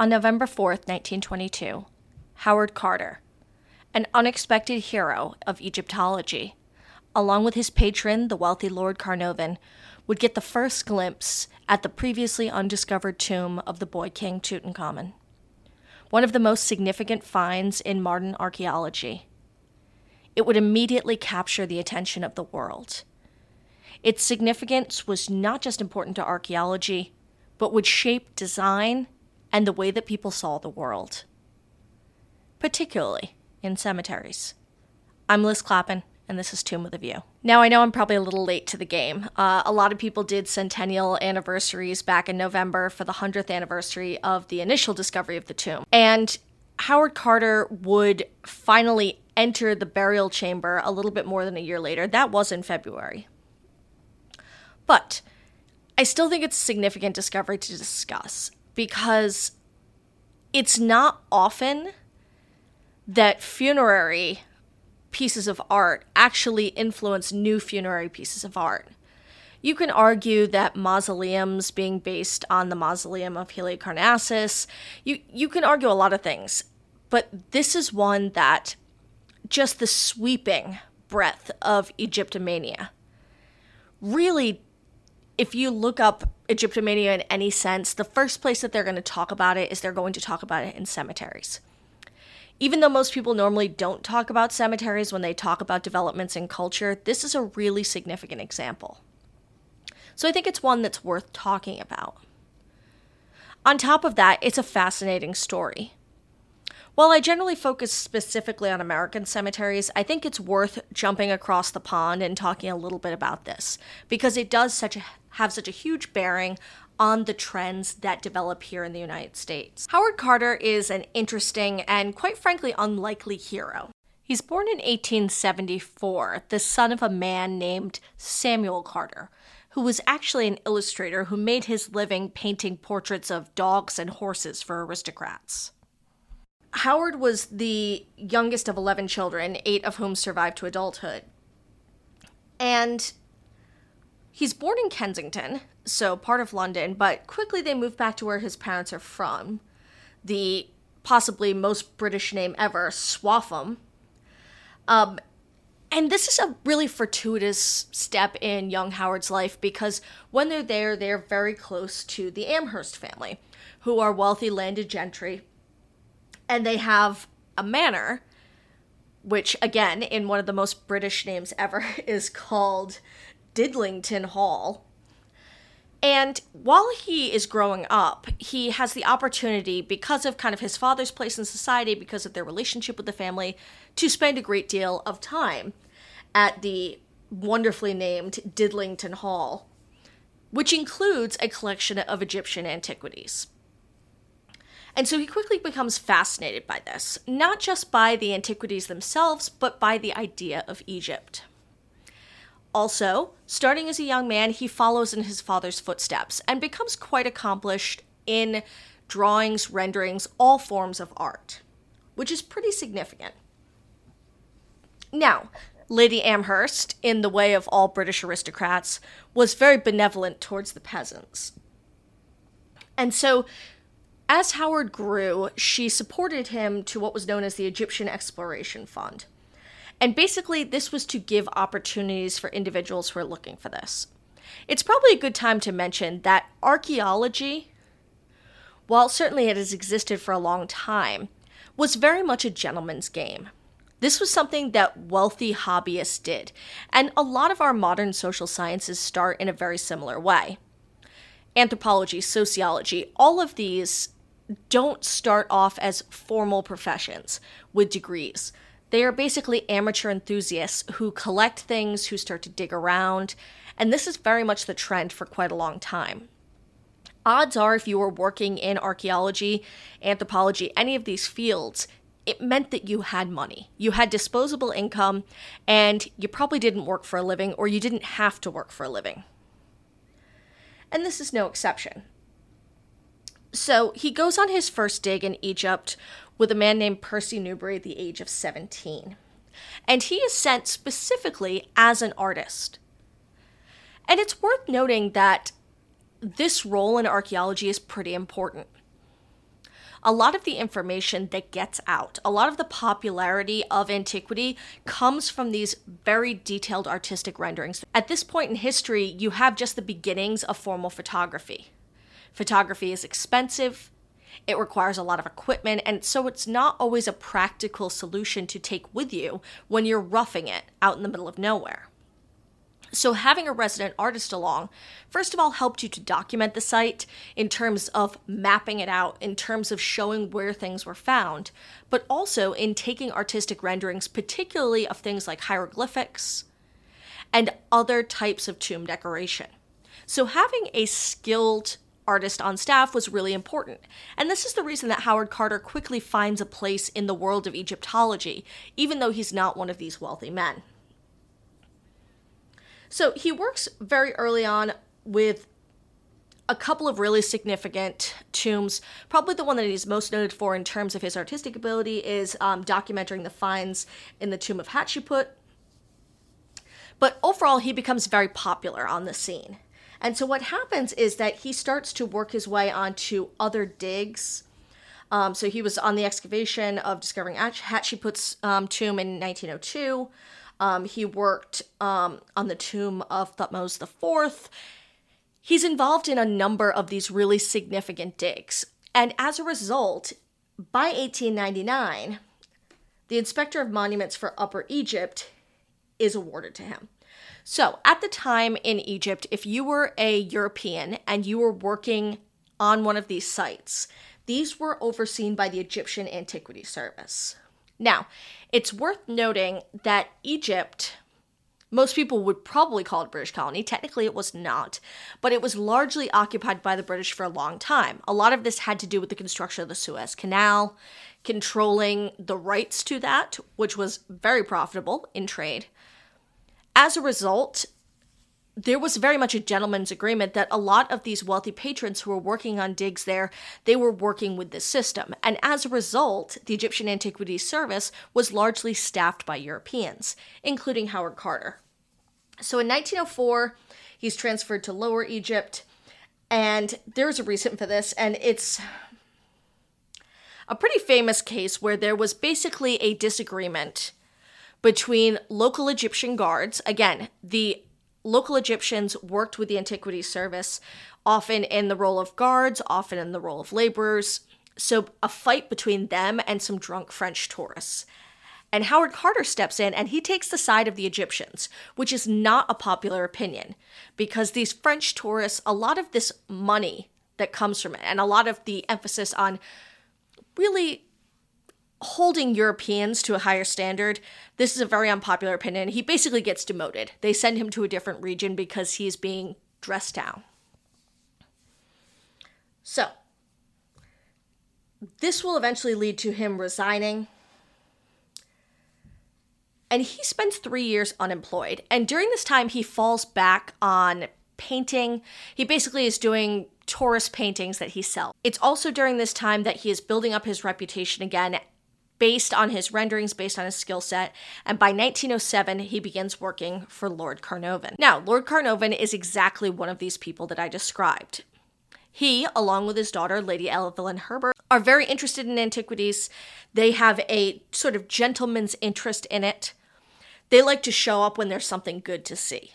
On November 4th, 1922, Howard Carter, an unexpected hero of Egyptology, along with his patron, the wealthy Lord Carnarvon, would get the first glimpse at the previously undiscovered tomb of the boy king Tutankhamun, one of the most significant finds in modern archaeology. It would immediately capture the attention of the world. Its significance was not just important to archaeology, but would shape design and the way that people saw the world, particularly in cemeteries. I'm Liz Clappin, and this is Tomb of the View. Now, I know I'm probably a little late to the game. Uh, a lot of people did centennial anniversaries back in November for the 100th anniversary of the initial discovery of the tomb. And Howard Carter would finally enter the burial chamber a little bit more than a year later. That was in February. But I still think it's a significant discovery to discuss because it's not often that funerary pieces of art actually influence new funerary pieces of art. You can argue that mausoleums being based on the mausoleum of Halicarnassus, you, you can argue a lot of things, but this is one that just the sweeping breadth of Egyptomania really if you look up Egyptomania in any sense, the first place that they're going to talk about it is they're going to talk about it in cemeteries. Even though most people normally don't talk about cemeteries when they talk about developments in culture, this is a really significant example. So I think it's one that's worth talking about. On top of that, it's a fascinating story. While I generally focus specifically on American cemeteries, I think it's worth jumping across the pond and talking a little bit about this because it does such a, have such a huge bearing on the trends that develop here in the United States. Howard Carter is an interesting and quite frankly unlikely hero. He's born in 1874, the son of a man named Samuel Carter, who was actually an illustrator who made his living painting portraits of dogs and horses for aristocrats. Howard was the youngest of 11 children, eight of whom survived to adulthood. And he's born in Kensington, so part of London, but quickly they move back to where his parents are from. The possibly most British name ever, Swaffham. Um, and this is a really fortuitous step in young Howard's life because when they're there, they're very close to the Amherst family, who are wealthy landed gentry and they have a manor, which again, in one of the most British names ever, is called Didlington Hall. And while he is growing up, he has the opportunity, because of kind of his father's place in society, because of their relationship with the family, to spend a great deal of time at the wonderfully named Didlington Hall, which includes a collection of Egyptian antiquities. And so he quickly becomes fascinated by this, not just by the antiquities themselves, but by the idea of Egypt. Also, starting as a young man, he follows in his father's footsteps and becomes quite accomplished in drawings, renderings, all forms of art, which is pretty significant. Now, Lady Amherst, in the way of all British aristocrats, was very benevolent towards the peasants. And so as Howard grew, she supported him to what was known as the Egyptian Exploration Fund. And basically, this was to give opportunities for individuals who are looking for this. It's probably a good time to mention that archaeology, while certainly it has existed for a long time, was very much a gentleman's game. This was something that wealthy hobbyists did, and a lot of our modern social sciences start in a very similar way. Anthropology, sociology, all of these don't start off as formal professions with degrees. They are basically amateur enthusiasts who collect things, who start to dig around, and this is very much the trend for quite a long time. Odds are, if you were working in archaeology, anthropology, any of these fields, it meant that you had money. You had disposable income, and you probably didn't work for a living, or you didn't have to work for a living. And this is no exception. So he goes on his first dig in Egypt with a man named Percy Newberry at the age of 17. And he is sent specifically as an artist. And it's worth noting that this role in archaeology is pretty important. a lot of the information that gets out, a lot of the popularity of antiquity comes from these very detailed artistic renderings. At this point in history, you have just the beginnings of formal photography. Photography is expensive, it requires a lot of equipment, and so it's not always a practical solution to take with you when you're roughing it out in the middle of nowhere. So, having a resident artist along, first of all, helped you to document the site in terms of mapping it out, in terms of showing where things were found, but also in taking artistic renderings, particularly of things like hieroglyphics and other types of tomb decoration. So, having a skilled artist on staff was really important. And this is the reason that Howard Carter quickly finds a place in the world of Egyptology, even though he's not one of these wealthy men. So he works very early on with a couple of really significant tombs. Probably the one that he's most noted for in terms of his artistic ability is um, documenting the finds in the tomb of Hatshepsut. But overall, he becomes very popular on the scene. And so what happens is that he starts to work his way onto other digs. Um, so he was on the excavation of discovering Hatshepsut's um, tomb in 1902. Um, he worked um, on the tomb of Thutmose IV. He's involved in a number of these really significant digs. And as a result, by 1899, the Inspector of Monuments for Upper Egypt is awarded to him. So, at the time in Egypt, if you were a European and you were working on one of these sites, these were overseen by the Egyptian Antiquity Service. Now, it's worth noting that Egypt, most people would probably call it a British colony. Technically, it was not, but it was largely occupied by the British for a long time. A lot of this had to do with the construction of the Suez Canal, controlling the rights to that, which was very profitable in trade. As a result, there was very much a gentleman's agreement that a lot of these wealthy patrons who were working on digs there they were working with this system. And as a result the egyptian antiquities service was largely staffed by europeans including howard carter. So in 1904 he's transferred to lower egypt and there's a reason for this and it's a pretty famous case where there was basically a disagreement between local Egyptian guards. Again, the local Egyptians worked with the Antiquities Service, often in the role of guards, often in the role of laborers. So, a fight between them and some drunk French tourists. And Howard Carter steps in and he takes the side of the Egyptians, which is not a popular opinion because these French tourists, a lot of this money that comes from it, and a lot of the emphasis on really holding Europeans to a higher standard, this is a very unpopular opinion. He basically gets demoted. They send him to a different region because he's being dressed down. So, this will eventually lead to him resigning. And he spends three years unemployed. And during this time, he falls back on painting. He basically is doing tourist paintings that he sells. It's also during this time that he is building up his reputation again based on his renderings, based on his skill set. And by 1907, he begins working for Lord Carnarvon. Now, Lord Carnarvon is exactly one of these people that I described. He, along with his daughter, Lady Evelyn Herbert, are very interested in antiquities. They have a sort of gentleman's interest in it. They like to show up when there's something good to see.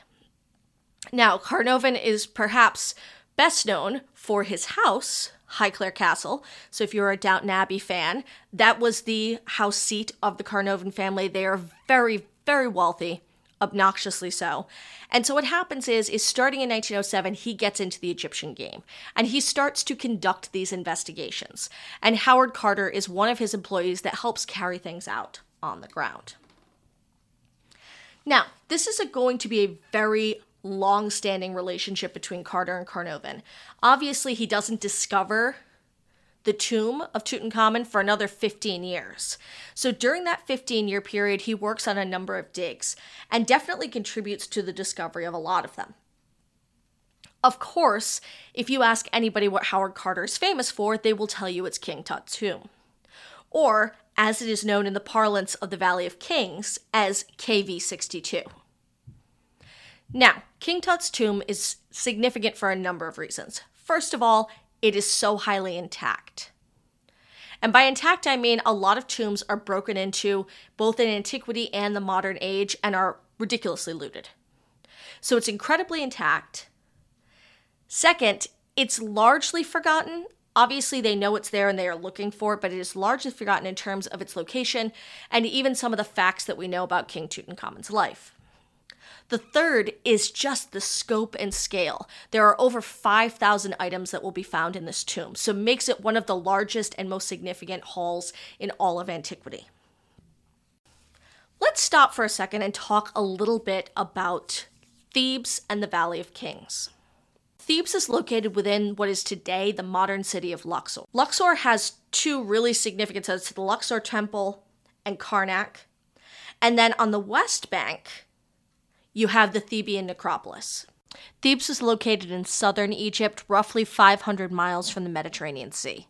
Now, Carnarvon is perhaps best known for his house, Highclere Castle. So if you're a Downton Abbey fan, that was the house seat of the Carnarvon family. They are very, very wealthy, obnoxiously so. And so what happens is is starting in 1907 he gets into the Egyptian game and he starts to conduct these investigations. And Howard Carter is one of his employees that helps carry things out on the ground. Now, this is going to be a very long standing relationship between Carter and Carnarvon. Obviously, he doesn't discover the tomb of Tutankhamun for another 15 years. So during that 15 year period, he works on a number of digs and definitely contributes to the discovery of a lot of them. Of course, if you ask anybody what Howard Carter is famous for, they will tell you it's King Tut's tomb. Or, as it is known in the parlance of the Valley of Kings, as KV 62. Now, King Tut's tomb is significant for a number of reasons. First of all, it is so highly intact. And by intact, I mean a lot of tombs are broken into both in antiquity and the modern age and are ridiculously looted. So it's incredibly intact. Second, it's largely forgotten. Obviously, they know it's there and they are looking for it, but it is largely forgotten in terms of its location and even some of the facts that we know about King Tutankhamen's life. The third is just the scope and scale. There are over 5,000 items that will be found in this tomb, so makes it one of the largest and most significant hauls in all of antiquity. Let's stop for a second and talk a little bit about Thebes and the Valley of Kings. Thebes is located within what is today the modern city of Luxor. Luxor has two really significant sites the Luxor Temple and Karnak. And then on the west bank, you have the Theban necropolis. Thebes is located in southern Egypt, roughly 500 miles from the Mediterranean Sea.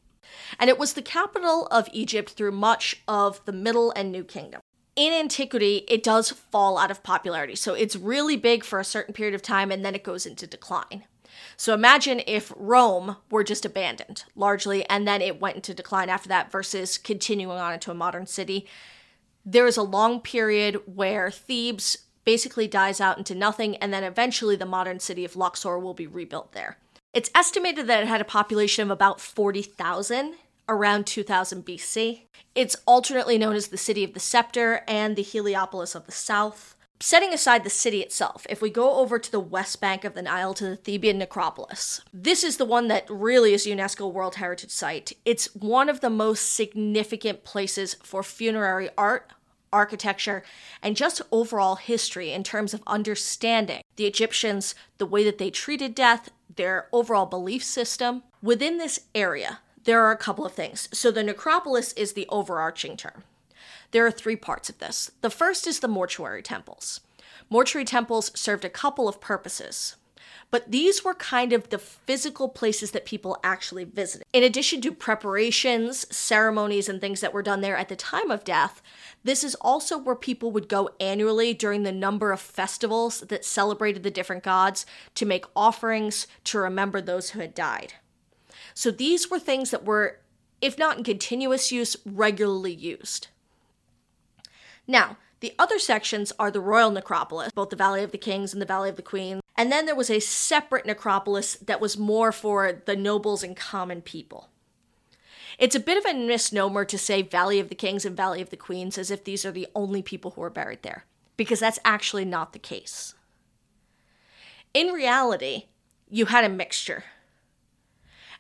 And it was the capital of Egypt through much of the Middle and New Kingdom. In antiquity, it does fall out of popularity. So it's really big for a certain period of time and then it goes into decline. So imagine if Rome were just abandoned largely and then it went into decline after that versus continuing on into a modern city. There is a long period where Thebes basically dies out into nothing, and then eventually the modern city of Luxor will be rebuilt there. It's estimated that it had a population of about 40,000 around 2000 BC. It's alternately known as the City of the Scepter and the Heliopolis of the South. Setting aside the city itself, if we go over to the west bank of the Nile to the Theban necropolis, this is the one that really is UNESCO World Heritage Site. It's one of the most significant places for funerary art, architecture, and just overall history in terms of understanding the Egyptians, the way that they treated death, their overall belief system. Within this area, there are a couple of things. So, the necropolis is the overarching term. There are three parts of this. The first is the mortuary temples. Mortuary temples served a couple of purposes but these were kind of the physical places that people actually visited. In addition to preparations, ceremonies, and things that were done there at the time of death, this is also where people would go annually during the number of festivals that celebrated the different gods to make offerings to remember those who had died. So these were things that were, if not in continuous use, regularly used. Now, the other sections are the royal necropolis, both the Valley of the Kings and the Valley of the Queens. And then there was a separate necropolis that was more for the nobles and common people. It's a bit of a misnomer to say Valley of the Kings and Valley of the Queens as if these are the only people who are buried there, because that's actually not the case. In reality, you had a mixture.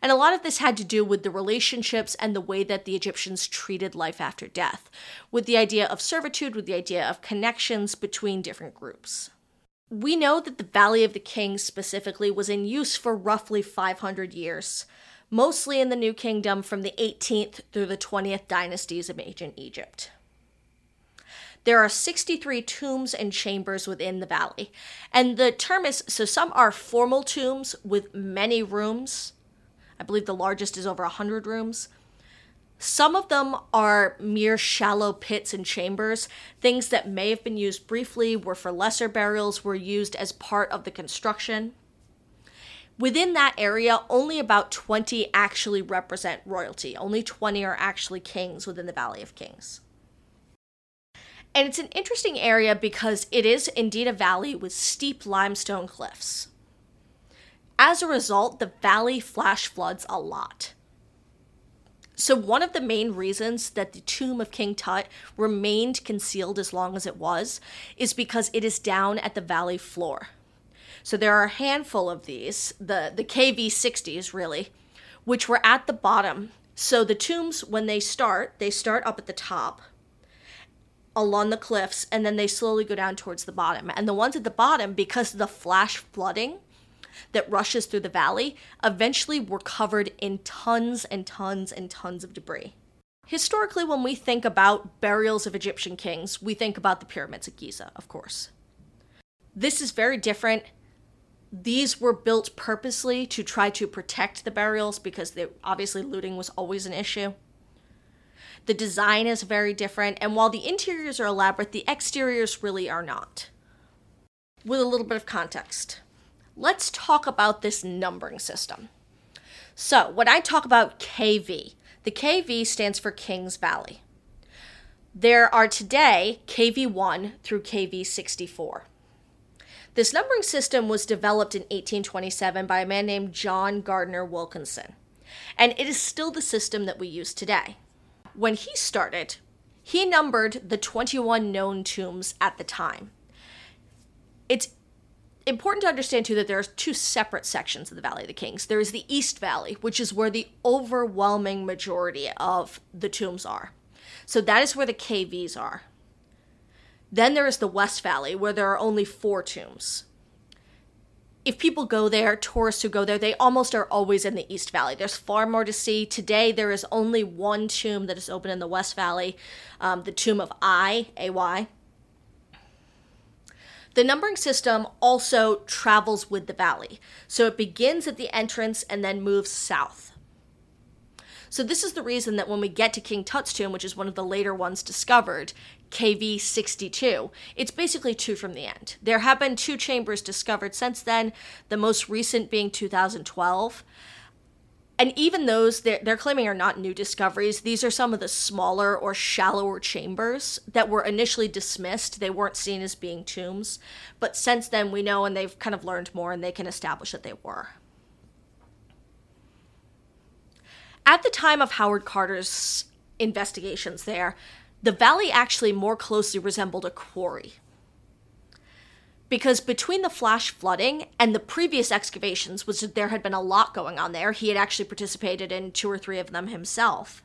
And a lot of this had to do with the relationships and the way that the Egyptians treated life after death, with the idea of servitude, with the idea of connections between different groups. We know that the Valley of the Kings specifically was in use for roughly 500 years, mostly in the New Kingdom from the 18th through the 20th dynasties of ancient Egypt. There are 63 tombs and chambers within the valley. And the term is so some are formal tombs with many rooms, I believe the largest is over 100 rooms. Some of them are mere shallow pits and chambers. Things that may have been used briefly were for lesser burials, were used as part of the construction. Within that area, only about 20 actually represent royalty. Only 20 are actually kings within the Valley of Kings. And it's an interesting area because it is indeed a valley with steep limestone cliffs. As a result, the valley flash floods a lot. So, one of the main reasons that the tomb of King Tut remained concealed as long as it was is because it is down at the valley floor. So, there are a handful of these, the, the KV60s really, which were at the bottom. So, the tombs, when they start, they start up at the top along the cliffs and then they slowly go down towards the bottom. And the ones at the bottom, because of the flash flooding, that rushes through the valley eventually were covered in tons and tons and tons of debris. Historically, when we think about burials of Egyptian kings, we think about the pyramids at Giza, of course. This is very different. These were built purposely to try to protect the burials because they, obviously looting was always an issue. The design is very different, and while the interiors are elaborate, the exteriors really are not. With a little bit of context let's talk about this numbering system. So, when I talk about KV, The KV stands for Kings Valley. There are today KV1 through KV64. This numbering system was developed in 1827 by a man named John Gardner Wilkinson, and it is still the system that we use today. When he started, he numbered the 21 known tombs at the time. It's important to understand too that there are two separate sections of the Valley of the Kings. There is the East Valley, which is where the overwhelming majority of the tombs are. So that is where the KVs are. Then there is the West Valley, where there are only four tombs. If people go there, tourists who go there, they almost are always in the East Valley. There's far more to see. Today, there is only one tomb that is open in the West Valley, um, the tomb of I, A-Y. The numbering system also travels with the valley. So it begins at the entrance and then moves south. So this is the reason that when we get to King Tut's tomb, which is one of the later ones discovered, KV 62, it's basically two from the end. There have been two chambers discovered since then, the most recent being 2012. And even those they're, they're claiming are not new discoveries. These are some of the smaller or shallower chambers that were initially dismissed. They weren't seen as being tombs. But since then, we know and they've kind of learned more and they can establish that they were. At the time of Howard Carter's investigations there, the valley actually more closely resembled a quarry. Because between the flash flooding and the previous excavations, was there had been a lot going on there. He had actually participated in two or three of them himself.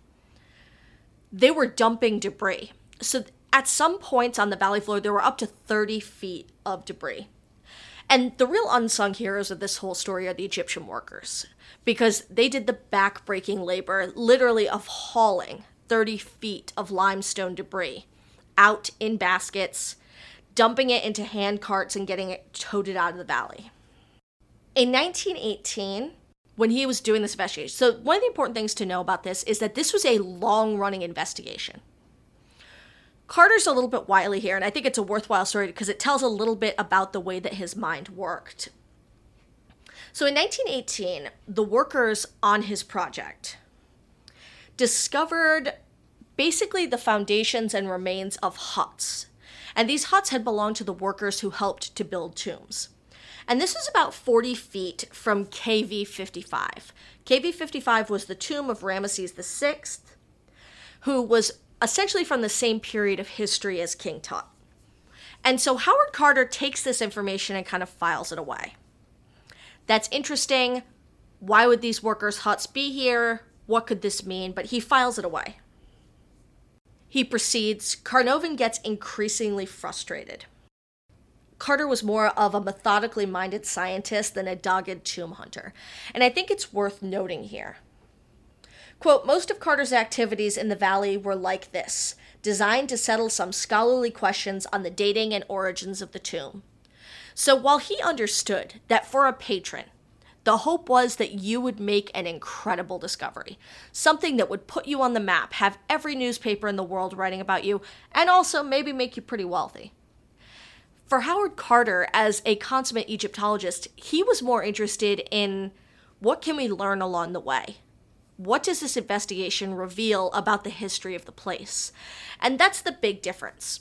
They were dumping debris. So at some points on the valley floor, there were up to 30 feet of debris. And the real unsung heroes of this whole story are the Egyptian workers because they did the back-breaking labor, literally of hauling 30 feet of limestone debris out in baskets, dumping it into hand carts, and getting it toted out of the valley. In 1918, when he was doing this investigation, so one of the important things to know about this is that this was a long running investigation. Carter's a little bit wily here, and I think it's a worthwhile story because it tells a little bit about the way that his mind worked. So in 1918, the workers on his project discovered basically the foundations and remains of huts. And these huts had belonged to the workers who helped to build tombs. And this is about 40 feet from KV 55. KV 55 was the tomb of Ramesses VI, who was essentially from the same period of history as King Tut. And so Howard Carter takes this information and kind of files it away. That's interesting. Why would these workers' huts be here? What could this mean? But he files it away. He proceeds. Carnarvon gets increasingly frustrated. Carter was more of a methodically minded scientist than a dogged tomb hunter, and I think it's worth noting here. Quote, most of Carter's activities in the valley were like this, designed to settle some scholarly questions on the dating and origins of the tomb. So while he understood that for a patron, the hope was that you would make an incredible discovery, something that would put you on the map, have every newspaper in the world writing about you, and also maybe make you pretty wealthy. For Howard Carter, as a consummate Egyptologist, he was more interested in what can we learn along the way? What does this investigation reveal about the history of the place? And that's the big difference.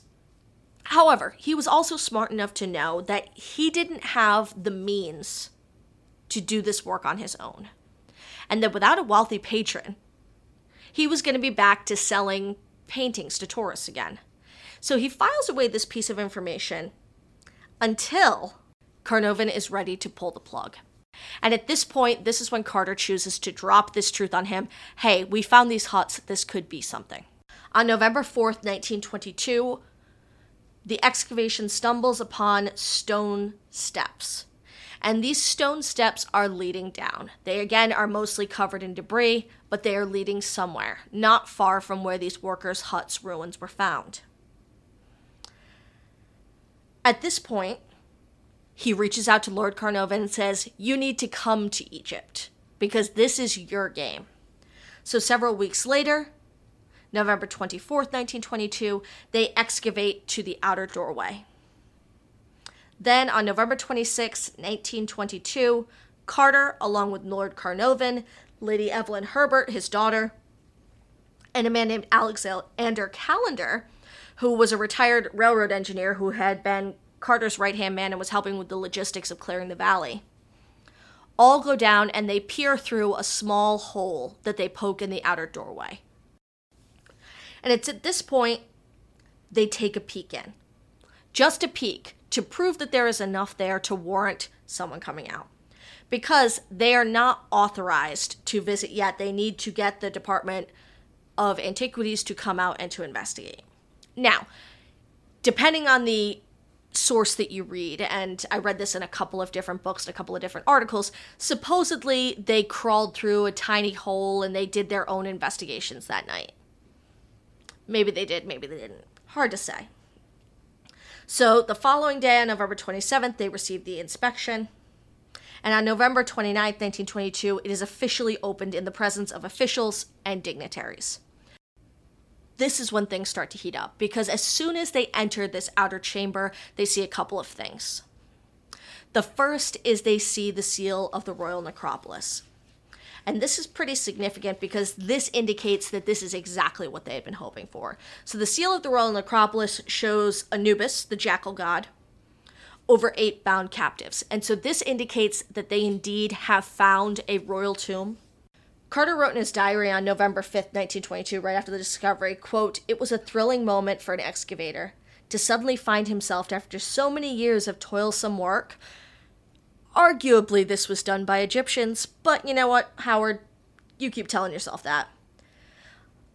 However, he was also smart enough to know that he didn't have the means to do this work on his own. And that without a wealthy patron, he was going to be back to selling paintings to tourists again. So he files away this piece of information until Carnarvon is ready to pull the plug. And at this point, this is when Carter chooses to drop this truth on him hey, we found these huts, this could be something. On November 4th, 1922, the excavation stumbles upon stone steps. And these stone steps are leading down. They again are mostly covered in debris, but they are leading somewhere, not far from where these workers' huts' ruins were found. At this point, he reaches out to Lord Carnarvon and says, You need to come to Egypt because this is your game. So several weeks later, November 24th, 1922, they excavate to the outer doorway. Then on November 26, 1922, Carter, along with Lord Carnarvon, Lady Evelyn Herbert, his daughter, and a man named Alexander Callender, who was a retired railroad engineer who had been Carter's right hand man and was helping with the logistics of clearing the valley. All go down and they peer through a small hole that they poke in the outer doorway. And it's at this point they take a peek in. Just a peek to prove that there is enough there to warrant someone coming out. Because they are not authorized to visit yet, they need to get the Department of Antiquities to come out and to investigate. Now, depending on the source that you read, and I read this in a couple of different books and a couple of different articles, supposedly they crawled through a tiny hole and they did their own investigations that night. Maybe they did, maybe they didn't. Hard to say. So the following day, on November 27th, they received the inspection. And on November 29, 1922, it is officially opened in the presence of officials and dignitaries this is when things start to heat up because as soon as they enter this outer chamber, they see a couple of things. The first is they see the seal of the royal necropolis. And this is pretty significant because this indicates that this is exactly what they had been hoping for. So the seal of the royal necropolis shows Anubis, the jackal god, over eight bound captives. And so this indicates that they indeed have found a royal tomb Carter wrote in his diary on November 5th, 1922, right after the discovery, quote, "It was a thrilling moment for an excavator to suddenly find himself after so many years of toilsome work. Arguably this was done by Egyptians, but you know what, Howard, you keep telling yourself that.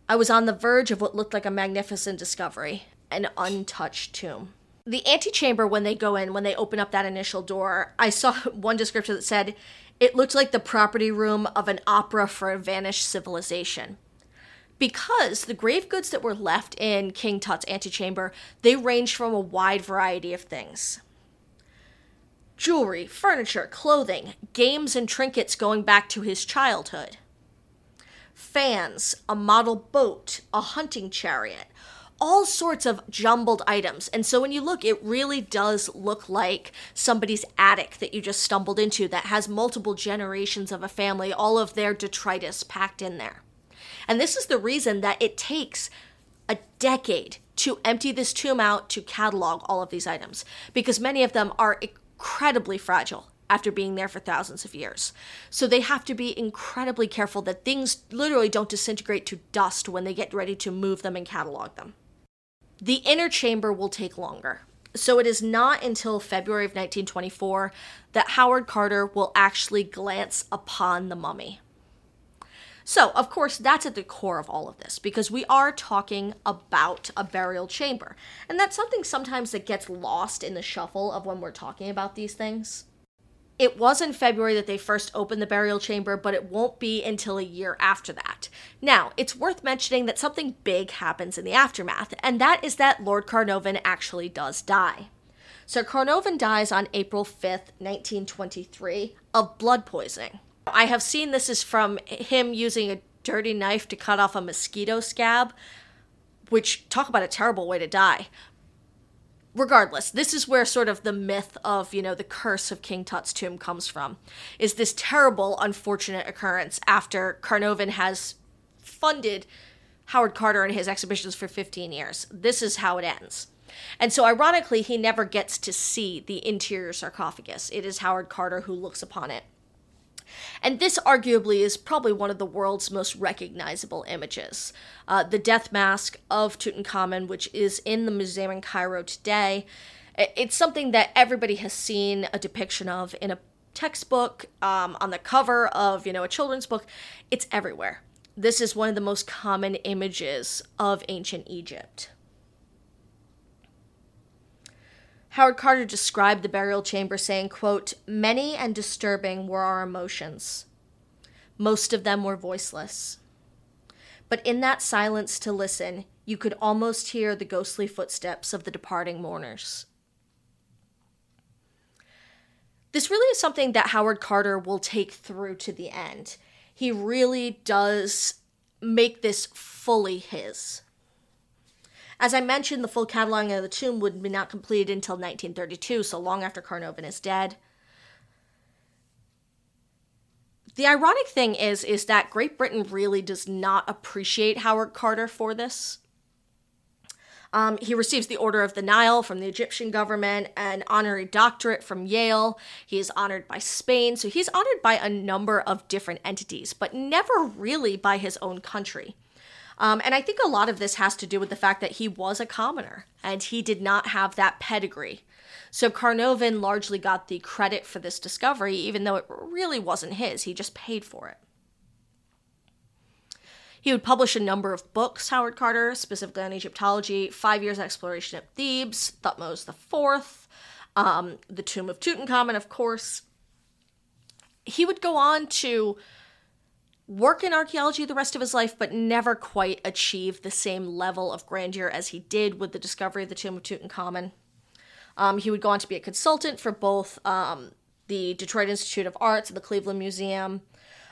I was on the verge of what looked like a magnificent discovery, an untouched tomb." The antechamber, when they go in, when they open up that initial door, I saw one description that said it looked like the property room of an opera for a vanished civilization. Because the grave goods that were left in King Tut's antechamber, they ranged from a wide variety of things. Jewelry, furniture, clothing, games and trinkets going back to his childhood. Fans, a model boat, a hunting chariot, all sorts of jumbled items. And so when you look, it really does look like somebody's attic that you just stumbled into that has multiple generations of a family, all of their detritus packed in there. And this is the reason that it takes a decade to empty this tomb out to catalog all of these items because many of them are incredibly fragile after being there for thousands of years. So they have to be incredibly careful that things literally don't disintegrate to dust when they get ready to move them and catalog them. The inner chamber will take longer. So it is not until February of 1924 that Howard Carter will actually glance upon the mummy. So, of course, that's at the core of all of this because we are talking about a burial chamber. And that's something sometimes that gets lost in the shuffle of when we're talking about these things. It was in February that they first opened the burial chamber, but it won't be until a year after that. Now, it's worth mentioning that something big happens in the aftermath, and that is that Lord Carnarvon actually does die. Sir Carnarvon dies on April 5th, 1923, of blood poisoning. I have seen this is from him using a dirty knife to cut off a mosquito scab, which talk about a terrible way to die regardless, this is where sort of the myth of, you know, the curse of King Tut's tomb comes from. Is this terrible, unfortunate occurrence after Carnarvon has funded Howard Carter and his exhibitions for 15 years. This is how it ends. And so, ironically, he never gets to see the interior sarcophagus. It is Howard Carter who looks upon it. And this arguably is probably one of the world's most recognizable images. Uh, the death mask of Tutankhamun, which is in the museum in Cairo today, it's something that everybody has seen a depiction of in a textbook, um, on the cover of, you know, a children's book. It's everywhere. This is one of the most common images of ancient Egypt. Howard Carter described the burial chamber saying, quote, Many and disturbing were our emotions. Most of them were voiceless. But in that silence to listen, you could almost hear the ghostly footsteps of the departing mourners. This really is something that Howard Carter will take through to the end. He really does make this fully his. As I mentioned, the full cataloging of the tomb would be not completed until 1932, so long after Carnarvon is dead. the ironic thing is is that Great Britain really does not appreciate Howard Carter for this. Um, he receives the Order of the Nile from the Egyptian government, an honorary doctorate from Yale. He is honored by Spain. So he's honored by a number of different entities, but never really by his own country. Um, and I think a lot of this has to do with the fact that he was a commoner and he did not have that pedigree. So Carnarvon largely got the credit for this discovery, even though it really wasn't his. He just paid for it. He would publish a number of books, Howard Carter, specifically on Egyptology, Five Years Exploration of Thebes, Thutmose IV, um, The Tomb of Tutankhamun, of course. He would go on to work in archaeology the rest of his life, but never quite achieve the same level of grandeur as he did with the discovery of the Tomb of Tutankhamun. Um, he would go on to be a consultant for both um, the Detroit Institute of Arts and the Cleveland Museum.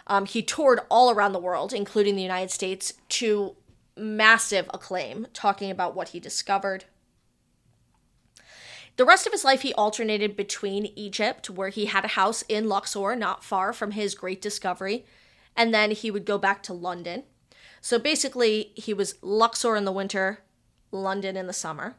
Um, he toured all around the world, including the United States, to massive acclaim, talking about what he discovered. The rest of his life, he alternated between Egypt, where he had a house in Luxor, not far from his great discovery, and then he would go back to London. So basically, he was Luxor in the winter, London in the summer.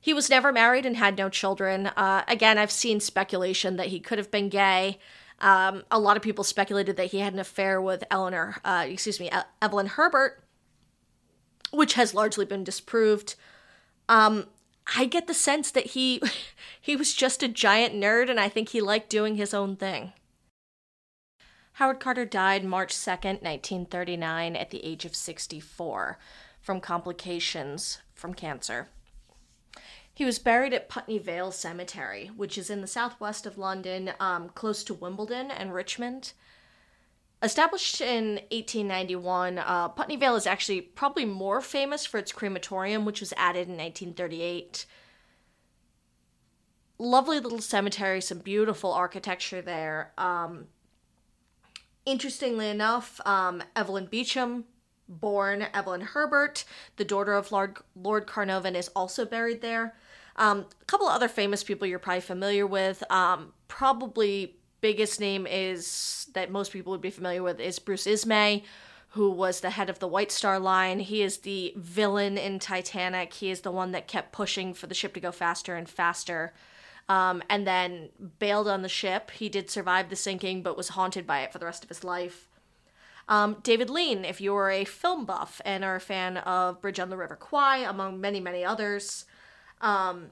He was never married and had no children. Uh, again, I've seen speculation that he could have been gay. Um, a lot of people speculated that he had an affair with Eleanor, uh, excuse me, Evelyn Herbert, which has largely been disproved. Um, I get the sense that he he was just a giant nerd, and I think he liked doing his own thing. Howard Carter died March 2nd, 1939, at the age of 64 from complications from cancer. He was buried at Putney Vale Cemetery, which is in the southwest of London, um, close to Wimbledon and Richmond. Established in 1891, uh, Putney Vale is actually probably more famous for its crematorium, which was added in 1938. Lovely little cemetery, some beautiful architecture there. Um, interestingly enough, um, Evelyn Beauchamp born Evelyn Herbert, the daughter of Lord, Lord Carnarvon, is also buried there. Um, a couple of other famous people you're probably familiar with. Um, probably biggest name is that most people would be familiar with is Bruce Ismay, who was the head of the White Star Line. He is the villain in Titanic. He is the one that kept pushing for the ship to go faster and faster. Um, and then bailed on the ship. He did survive the sinking, but was haunted by it for the rest of his life. Um, David Lean, if you are a film buff and are a fan of Bridge on the River Kwai, among many, many others, um,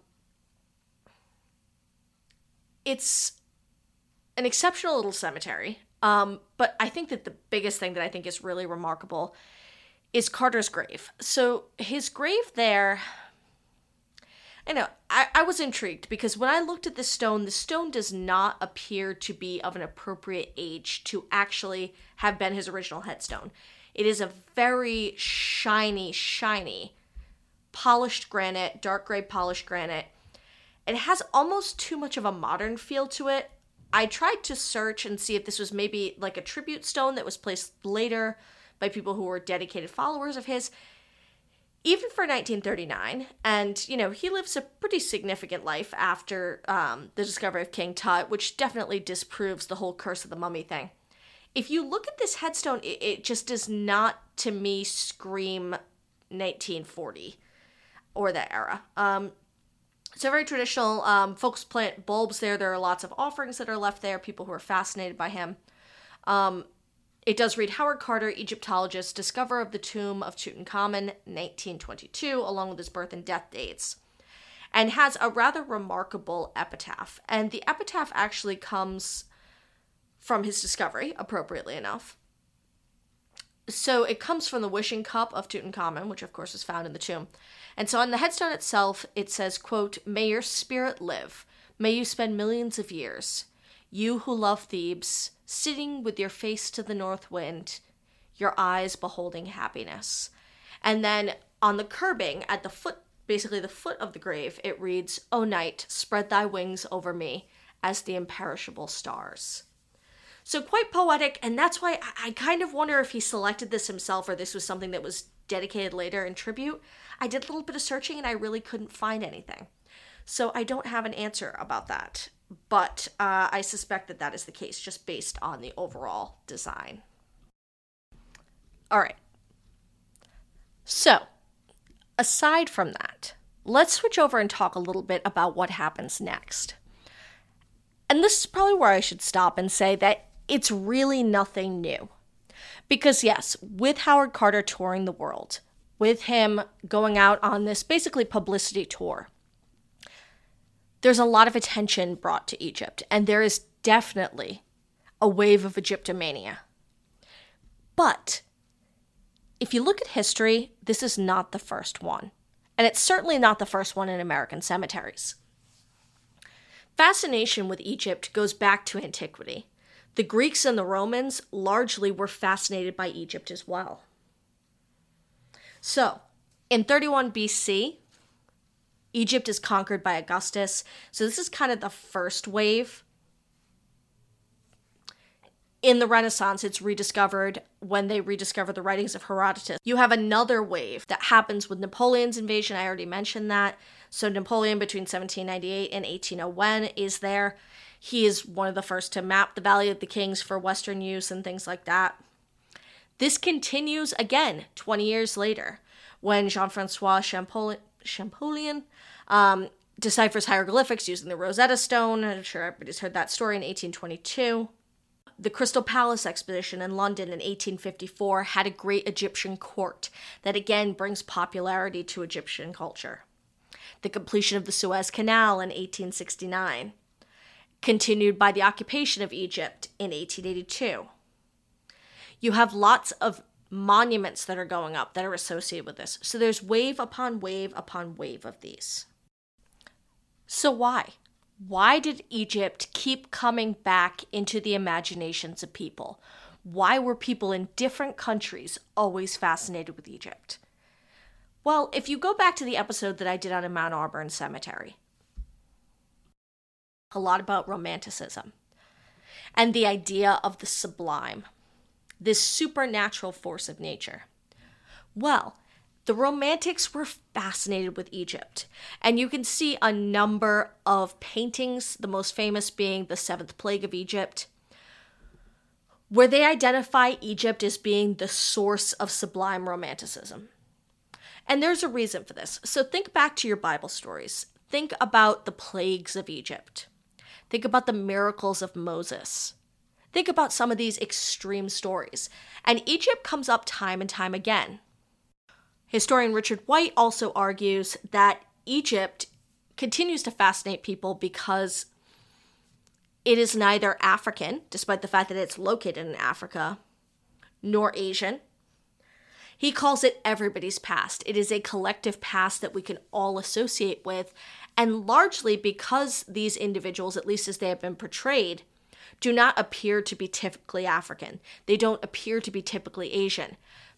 it's an exceptional little cemetery. Um, but I think that the biggest thing that I think is really remarkable is Carter's grave. So his grave there, I know, I, I was intrigued because when I looked at the stone, the stone does not appear to be of an appropriate age to actually have been his original headstone. It is a very shiny, shiny polished granite, dark gray polished granite. It has almost too much of a modern feel to it. I tried to search and see if this was maybe like a tribute stone that was placed later by people who were dedicated followers of his. Even for 1939, and you know, he lives a pretty significant life after um, the discovery of King Tut, which definitely disproves the whole curse of the mummy thing. If you look at this headstone, it, it just does not, to me, scream 1940 or that era. Um, so very traditional. Um, folks plant bulbs there. There are lots of offerings that are left there. People who are fascinated by him. Um, it does read Howard Carter, Egyptologist, discoverer of the tomb of Tutankhamun, 1922, along with his birth and death dates, and has a rather remarkable epitaph. And the epitaph actually comes from his discovery, appropriately enough so it comes from the wishing cup of Tutankhamun, which of course is found in the tomb. And so on the headstone itself, it says, quote, May your spirit live. May you spend millions of years. You who love Thebes, sitting with your face to the north wind, your eyes beholding happiness. And then on the curbing at the foot, basically the foot of the grave, it reads, O night, spread thy wings over me as the imperishable stars. So quite poetic, and that's why I, kind of wonder if he selected this himself or this was something that was dedicated later in tribute. I did a little bit of searching and I really couldn't find anything. So I don't have an answer about that. But uh, I suspect that that is the case just based on the overall design. All right. So, aside from that, let's switch over and talk a little bit about what happens next. And this is probably where I should stop and say that it's really nothing new. Because, yes, with Howard Carter touring the world, with him going out on this basically publicity tour, there's a lot of attention brought to Egypt, and there is definitely a wave of Egyptomania. But if you look at history, this is not the first one. And it's certainly not the first one in American cemeteries. Fascination with Egypt goes back to antiquity. The Greeks and the Romans largely were fascinated by Egypt as well. So, in 31 BC, Egypt is conquered by Augustus. So, this is kind of the first wave in the Renaissance, it's rediscovered when they rediscover the writings of Herodotus. You have another wave that happens with Napoleon's invasion. I already mentioned that. So, Napoleon between 1798 and 1801 is there. He is one of the first to map the Valley of the Kings for Western use and things like that. This continues again 20 years later when Jean Francois Champollion um, deciphers hieroglyphics using the Rosetta Stone. I'm sure everybody's heard that story in 1822 the Crystal Palace expedition in London in 1854 had a great Egyptian court that again brings popularity to Egyptian culture. The completion of the Suez Canal in 1869, continued by the occupation of Egypt in 1882. You have lots of monuments that are going up that are associated with this. So there's wave upon wave upon wave of these. So why? Why did Egypt keep coming back into the imaginations of people? Why were people in different countries always fascinated with Egypt? Well, if you go back to the episode that I did on a Mount Auburn cemetery, a lot about romanticism and the idea of the sublime, this supernatural force of nature. Well, the Romantics were fascinated with Egypt, and you can see a number of paintings, the most famous being The Seventh Plague of Egypt, where they identify Egypt as being the source of sublime romanticism. And there's a reason for this. So think back to your Bible stories. Think about the plagues of Egypt. Think about the miracles of Moses. Think about some of these extreme stories. And Egypt comes up time and time again. Historian Richard White also argues that Egypt continues to fascinate people because it is neither African, despite the fact that it's located in Africa, nor Asian. He calls it everybody's past. It is a collective past that we can all associate with, and largely because these individuals, at least as they have been portrayed, do not appear to be typically African. They don't appear to be typically Asian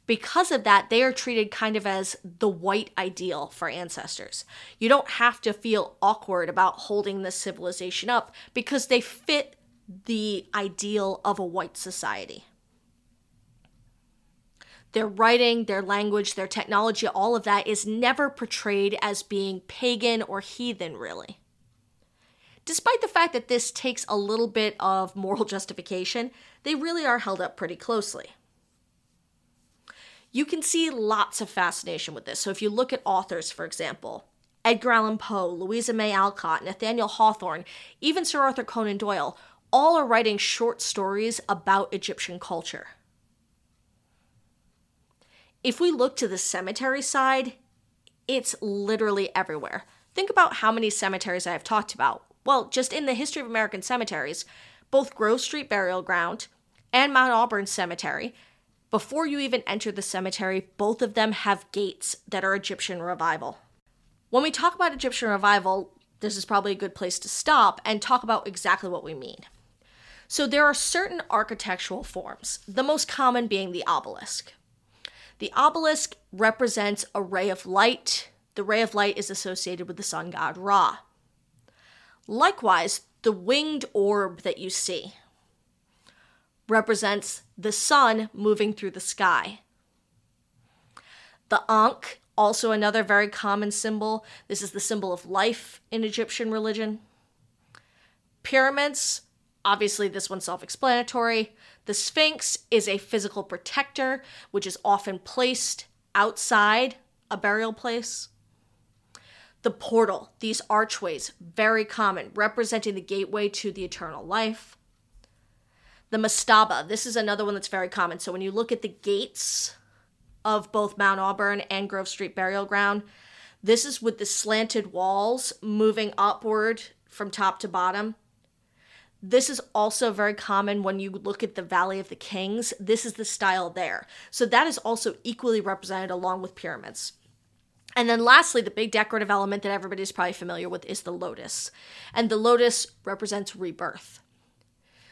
because of that, they are treated kind of as the white ideal for ancestors. You don't have to feel awkward about holding this civilization up because they fit the ideal of a white society. Their writing, their language, their technology, all of that is never portrayed as being pagan or heathen, really. Despite the fact that this takes a little bit of moral justification, they really are held up pretty closely you can see lots of fascination with this. So if you look at authors, for example, Edgar Allan Poe, Louisa May Alcott, Nathaniel Hawthorne, even Sir Arthur Conan Doyle, all are writing short stories about Egyptian culture. If we look to the cemetery side, it's literally everywhere. Think about how many cemeteries I have talked about. Well, just in the history of American cemeteries, both Grove Street Burial Ground and Mount Auburn Cemetery before you even enter the cemetery, both of them have gates that are Egyptian revival. When we talk about Egyptian revival, this is probably a good place to stop and talk about exactly what we mean. So, there are certain architectural forms, the most common being the obelisk. The obelisk represents a ray of light. The ray of light is associated with the sun god Ra. Likewise, the winged orb that you see, represents the sun moving through the sky. The Ankh also another very common symbol. This is the symbol of life in Egyptian religion. Pyramids, obviously, this one's self explanatory. The Sphinx is a physical protector, which is often placed outside a burial place. The portal, these archways, very common, representing the gateway to the eternal life. The mastaba, this is another one that's very common. So when you look at the gates of both Mount Auburn and Grove Street Burial Ground, this is with the slanted walls moving upward from top to bottom. This is also very common when you look at the Valley of the Kings. This is the style there. So that is also equally represented along with pyramids. And then lastly, the big decorative element that everybody's probably familiar with is the lotus. And the lotus represents rebirth.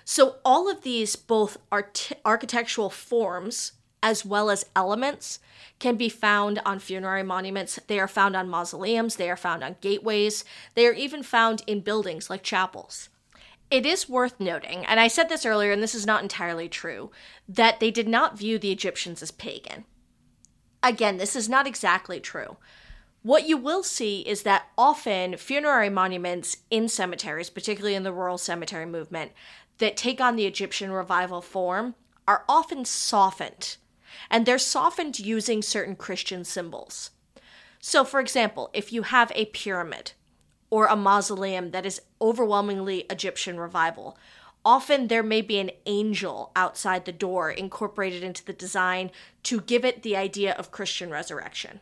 So all of these, both art- architectural forms as well as elements, can be found on funerary monuments. They are found on mausoleums, they are found on gateways, they are even found in buildings like chapels. It is worth noting, and I said this earlier, and this is not entirely true, that they did not view the Egyptians as pagan. Again, this is not exactly true. What you will see is that often funerary monuments in cemeteries, particularly in the rural cemetery movement, that take on the Egyptian revival form are often softened. And they're softened using certain Christian symbols. So, for example, if you have a pyramid or a mausoleum that is overwhelmingly Egyptian revival, often there may be an angel outside the door incorporated into the design to give it the idea of Christian resurrection.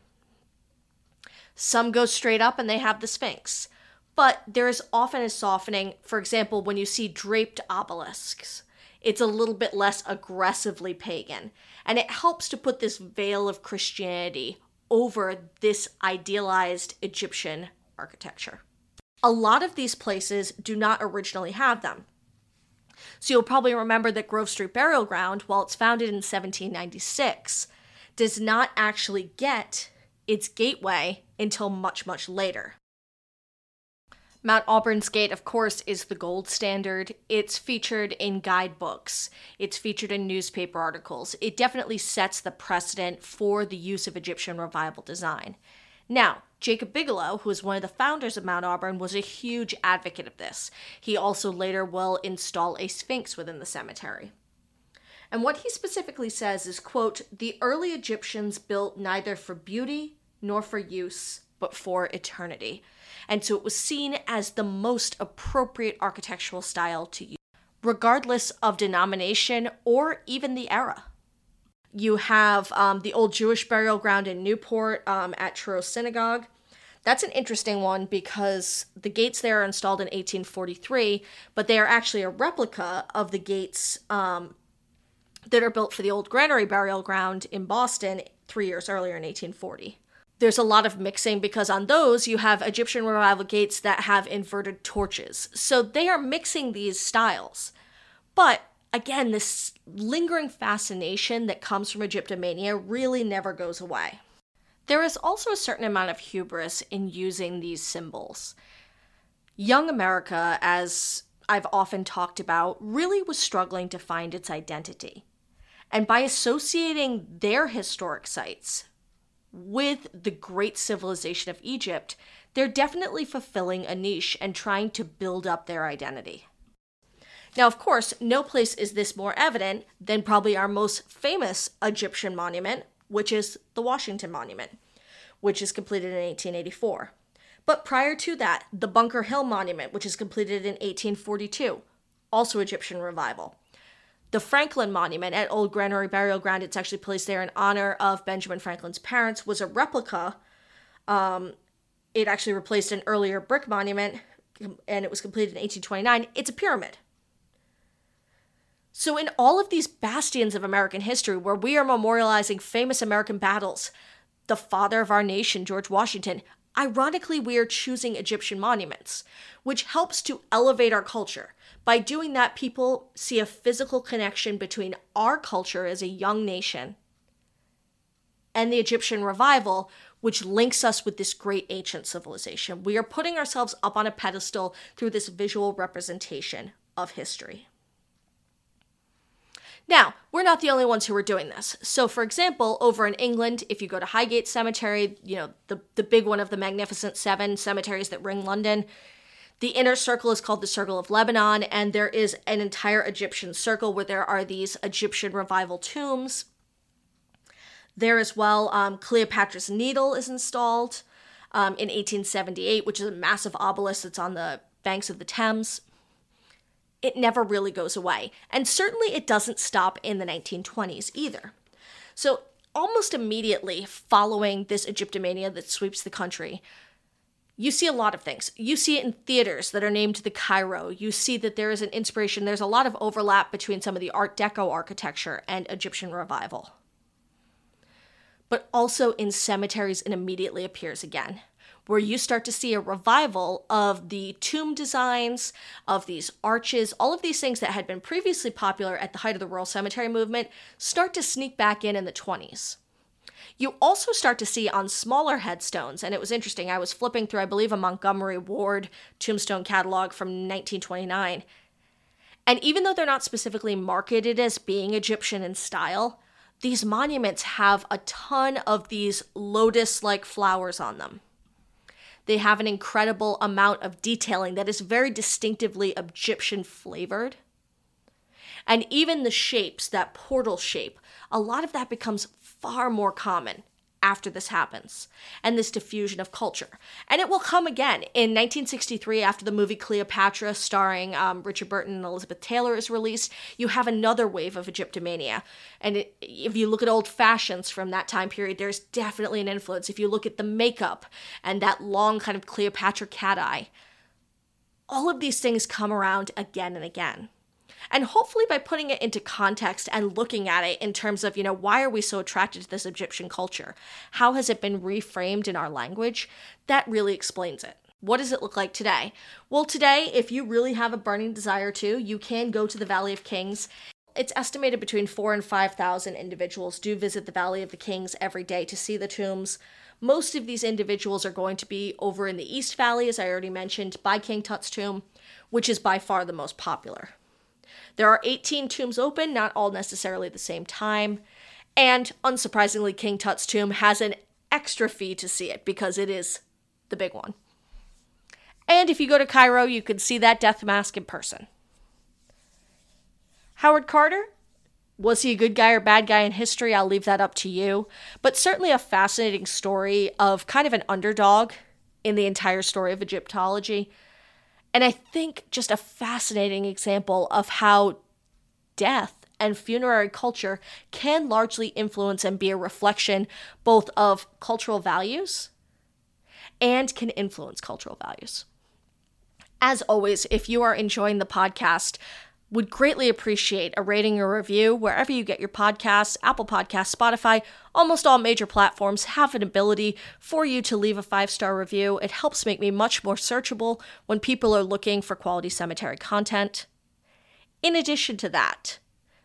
Some go straight up and they have the Sphinx. But there is often a softening, for example, when you see draped obelisks. It's a little bit less aggressively pagan. And it helps to put this veil of Christianity over this idealized Egyptian architecture. A lot of these places do not originally have them. So you'll probably remember that Grove Street Burial Ground, while it's founded in 1796, does not actually get its gateway until much, much later. Mount Auburn's Gate, of course, is the gold standard. It's featured in guidebooks, it's featured in newspaper articles. It definitely sets the precedent for the use of Egyptian revival design. Now, Jacob Bigelow, who is one of the founders of Mount Auburn, was a huge advocate of this. He also later will install a sphinx within the cemetery. And what he specifically says is, quote, the early Egyptians built neither for beauty nor for use, but for eternity. And so it was seen as the most appropriate architectural style to use, regardless of denomination or even the era. You have um, the old Jewish burial ground in Newport um, at Touro Synagogue. That's an interesting one because the gates there are installed in 1843, but they are actually a replica of the gates um, that are built for the old Granary burial ground in Boston three years earlier in 1840. There's a lot of mixing because on those you have Egyptian revival gates that have inverted torches. So they are mixing these styles. But again, this lingering fascination that comes from Egyptomania really never goes away. There is also a certain amount of hubris in using these symbols. Young America, as I've often talked about, really was struggling to find its identity. And by associating their historic sites with the great civilization of Egypt, they're definitely fulfilling a niche and trying to build up their identity. Now, of course, no place is this more evident than probably our most famous Egyptian monument, which is the Washington Monument, which is completed in 1884. But prior to that, the Bunker Hill Monument, which is completed in 1842, also Egyptian revival. The Franklin Monument at Old Granary Burial Ground, it's actually placed there in honor of Benjamin Franklin's parents, was a replica. Um, it actually replaced an earlier brick monument, and it was completed in 1829. It's a pyramid. So, in all of these bastions of American history where we are memorializing famous American battles, the father of our nation, George Washington, ironically, we are choosing Egyptian monuments, which helps to elevate our culture. By doing that, people see a physical connection between our culture as a young nation and the Egyptian revival, which links us with this great ancient civilization. We are putting ourselves up on a pedestal through this visual representation of history. Now, we're not the only ones who are doing this. So, for example, over in England, if you go to Highgate Cemetery, you know, the, the big one of the Magnificent Seven cemeteries that ring London, the inner circle is called the Circle of Lebanon, and there is an entire Egyptian circle where there are these Egyptian revival tombs. There as well, um, Cleopatra's Needle is installed um, in 1878, which is a massive obelisk that's on the banks of the Thames it never really goes away. And certainly it doesn't stop in the 1920s either. So, almost immediately following this Egyptomania that sweeps the country, you see a lot of things. You see it in theaters that are named the Cairo. You see that there is an inspiration, there's a lot of overlap between some of the Art Deco architecture and Egyptian revival. But also in cemeteries, it immediately appears again where you start to see a revival of the tomb designs, of these arches, all of these things that had been previously popular at the height of the Rural Cemetery movement start to sneak back in in the 20s. You also start to see on smaller headstones, and it was interesting. I was flipping through, I believe, a Montgomery Ward tombstone catalog from 1929. And even though they're not specifically marketed as being Egyptian in style, these monuments have a ton of these lotus like flowers on them. They have an incredible amount of detailing that is very distinctively Egyptian flavored. And even the shapes, that portal shape, a lot of that becomes far more common after this happens and this diffusion of culture. And it will come again. In 1963, after the movie Cleopatra, starring um, Richard Burton and Elizabeth Taylor, is released, you have another wave of Egyptomania. And it, if you look at old fashions from that time period, there's definitely an influence. If you look at the makeup and that long kind of Cleopatra cat eye, all of these things come around again and again. And hopefully, by putting it into context and looking at it in terms of, you know, why are we so attracted to this Egyptian culture? How has it been reframed in our language? That really explains it. What does it look like today? Well, today, if you really have a burning desire to, you can go to the Valley of Kings. It's estimated between four and 5,000 individuals do visit the Valley of the Kings every day to see the tombs. Most of these individuals are going to be over in the East Valley, as I already mentioned, by King Tut's tomb, which is by far the most popular. There are 18 tombs open, not all necessarily at the same time. And unsurprisingly, King Tut's tomb has an extra fee to see it because it is the big one. And if you go to Cairo, you can see that death mask in person. Howard Carter? Was he a good guy or bad guy in history? I'll leave that up to you. But certainly a fascinating story of kind of an underdog in the entire story of Egyptology. And I think just a fascinating example of how death and funerary culture can largely influence and be a reflection both of cultural values and can influence cultural values. As always, if you are enjoying the podcast, would greatly appreciate a rating or review wherever you get your podcasts Apple Podcasts, Spotify, almost all major platforms have an ability for you to leave a five star review. It helps make me much more searchable when people are looking for quality cemetery content. In addition to that,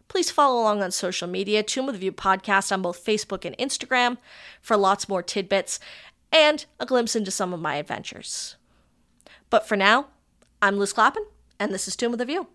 please follow along on social media, Tomb with a View podcast on both Facebook and Instagram for lots more tidbits and a glimpse into some of my adventures. But for now, I'm Liz Clappin, and this is Tomb with a View.